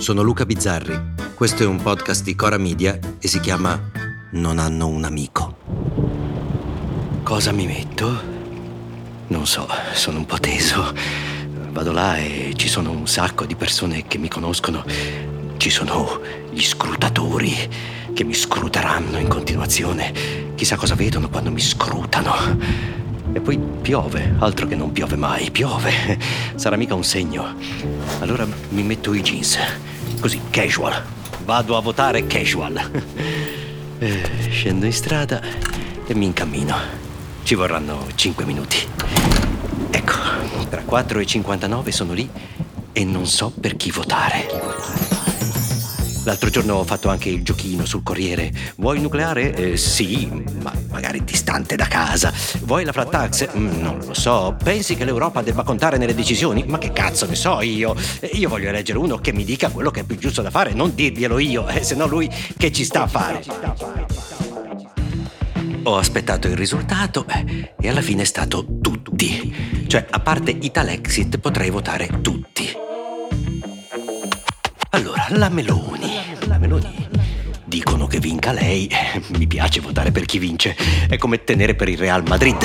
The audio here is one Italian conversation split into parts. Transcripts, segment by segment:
Sono Luca Bizzarri. Questo è un podcast di Cora Media e si chiama Non hanno un amico. Cosa mi metto? Non so, sono un po' teso. Vado là e ci sono un sacco di persone che mi conoscono. Ci sono gli scrutatori che mi scruteranno in continuazione. Chissà cosa vedono quando mi scrutano. E poi piove, altro che non piove mai, piove. Sarà mica un segno. Allora mi metto i jeans, così, casual. Vado a votare casual. Eh, scendo in strada e mi incammino. Ci vorranno 5 minuti. Ecco, tra 4 e 59 sono lì e non so per chi votare. L'altro giorno ho fatto anche il giochino sul Corriere. Vuoi nucleare? Eh, sì, ma magari distante da casa. Vuoi la flat tax? Mm, non lo so. Pensi che l'Europa debba contare nelle decisioni? Ma che cazzo ne so io? Io voglio eleggere uno che mi dica quello che è più giusto da fare, non dirglielo io, eh, se no lui che ci sta a fare. Ho aspettato il risultato eh, e alla fine è stato tutti. Cioè, a parte Italexit potrei votare tutti. La Meloni. La Meloni. Dicono che vinca lei. Mi piace votare per chi vince. È come tenere per il Real Madrid.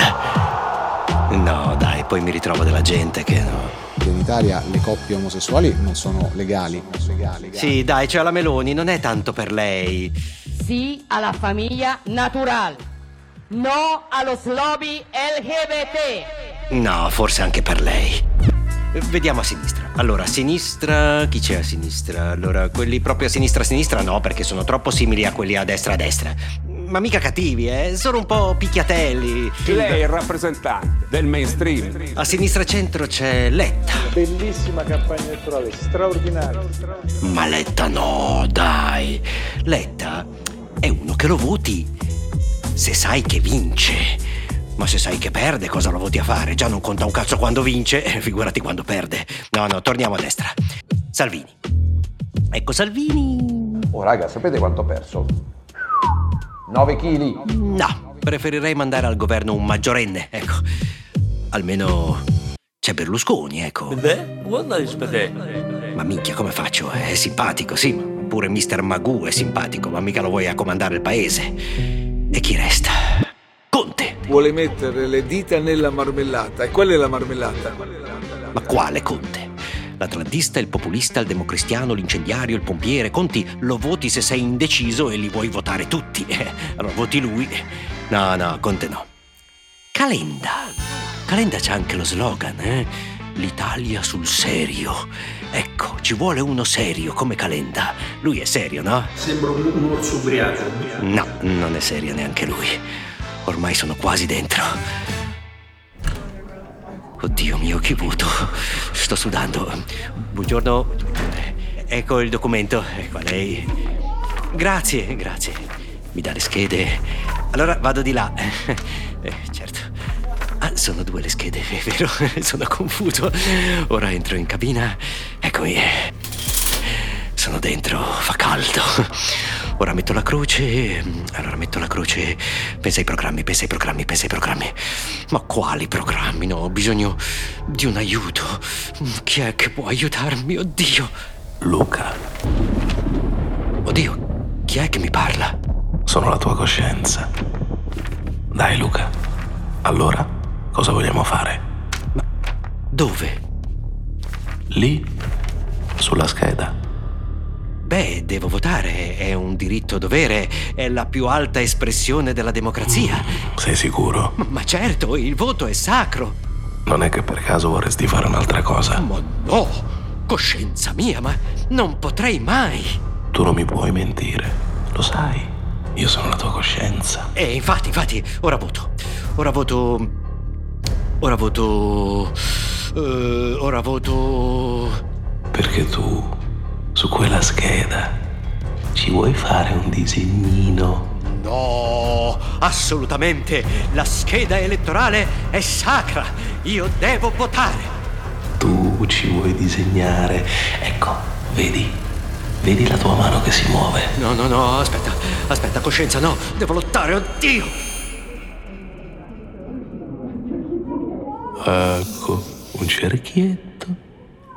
No, dai, poi mi ritrovo della gente che no. In Italia le coppie omosessuali non sono legali. Sì, dai, c'è la Meloni, non è tanto per lei. Sì alla famiglia naturale. No allo lobby LGBT. No, forse anche per lei. Vediamo a sinistra. Allora, a sinistra, chi c'è a sinistra? Allora, quelli proprio a sinistra a sinistra no, perché sono troppo simili a quelli a destra a destra. Ma mica cattivi, eh? Sono un po' picchiatelli. Lei è il rappresentante del mainstream. A sinistra centro c'è Letta. Bellissima campagna elettorale, straordinaria. Ma Letta no, dai. Letta è uno che lo voti se sai che vince. Ma se sai che perde, cosa lo voti a fare? Già non conta un cazzo quando vince, figurati quando perde. No, no, torniamo a destra. Salvini. Ecco Salvini. Oh, raga, sapete quanto ho perso? 9 kg. No, preferirei mandare al governo un maggiorenne, ecco. Almeno c'è Berlusconi, ecco. Beh, guarda rispedè. Ma minchia, come faccio? È simpatico, sì. Pure Mr. Magoo è simpatico, ma mica lo vuoi a comandare il paese. E chi resta? Vuole mettere le dita nella marmellata. E qual è la marmellata? Ma quale Conte? L'atlantista, il populista, il democristiano, l'incendiario, il pompiere. Conti lo voti se sei indeciso e li vuoi votare tutti. Allora voti lui. No, no, Conte no. Calenda. Calenda c'ha anche lo slogan, eh? L'Italia sul serio. Ecco, ci vuole uno serio come Calenda. Lui è serio, no? Sembra un, un orso ubriaco. No, non è serio neanche lui. Ormai sono quasi dentro. Oddio mio, che voto. Sto sudando. Buongiorno. Ecco il documento. Ecco a lei. Grazie, grazie. Mi dà le schede. Allora vado di là. Eh, certo. Ah, sono due le schede, è vero? Sono confuso. Ora entro in cabina. Eccomi. Dentro, fa caldo. Ora metto la croce. Allora metto la croce. Pensa ai programmi, pensa ai programmi, pensa ai programmi. Ma quali programmi? No, ho bisogno di un aiuto. Chi è che può aiutarmi? Oddio. Luca, Oddio, chi è che mi parla? sono la tua coscienza. Dai Luca, allora cosa vogliamo fare? Dove? Lì, sulla scheda. Beh, devo votare, è un diritto dovere, è la più alta espressione della democrazia. Sei sicuro? Ma, ma certo, il voto è sacro. Non è che per caso vorresti fare un'altra cosa? Ma no, coscienza mia, ma non potrei mai. Tu non mi puoi mentire, lo sai. Io sono la tua coscienza. E infatti, infatti, ora voto. Ora voto. Ora voto. eh, ora voto. Perché tu, su quella scheda, ci vuoi fare un disegnino? No, assolutamente. La scheda elettorale è sacra. Io devo votare. Tu ci vuoi disegnare. Ecco, vedi? Vedi la tua mano che si muove? No, no, no, aspetta, aspetta, coscienza, no. Devo lottare, oddio. Ecco, un cerchietto,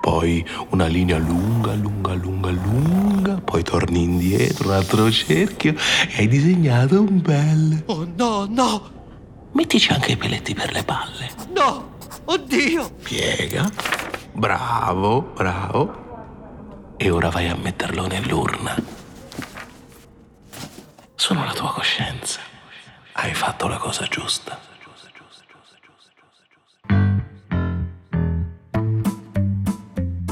poi una linea lunga, lunga, lunga, lunga, poi torni indietro, un altro cerchio e hai disegnato un bel. Oh no, no, Mettici anche i peletti per le palle. no! Oddio! Piega. Bravo, bravo. E ora vai a metterlo nell'urna. Sono la tua coscienza. Hai fatto la cosa giusta.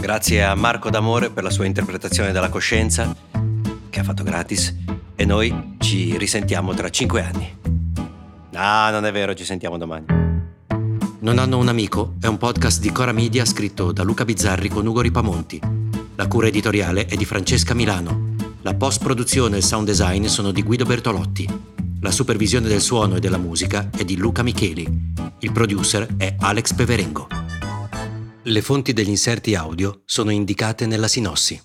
Grazie a Marco D'Amore per la sua interpretazione della coscienza, che ha fatto gratis, e noi ci risentiamo tra cinque anni. Ah, non è vero, ci sentiamo domani. Non hanno un amico è un podcast di Cora Media scritto da Luca Bizzarri con Ugo Ripamonti. La cura editoriale è di Francesca Milano. La post-produzione e il sound design sono di Guido Bertolotti. La supervisione del suono e della musica è di Luca Micheli. Il producer è Alex Peverengo. Le fonti degli inserti audio sono indicate nella sinossi.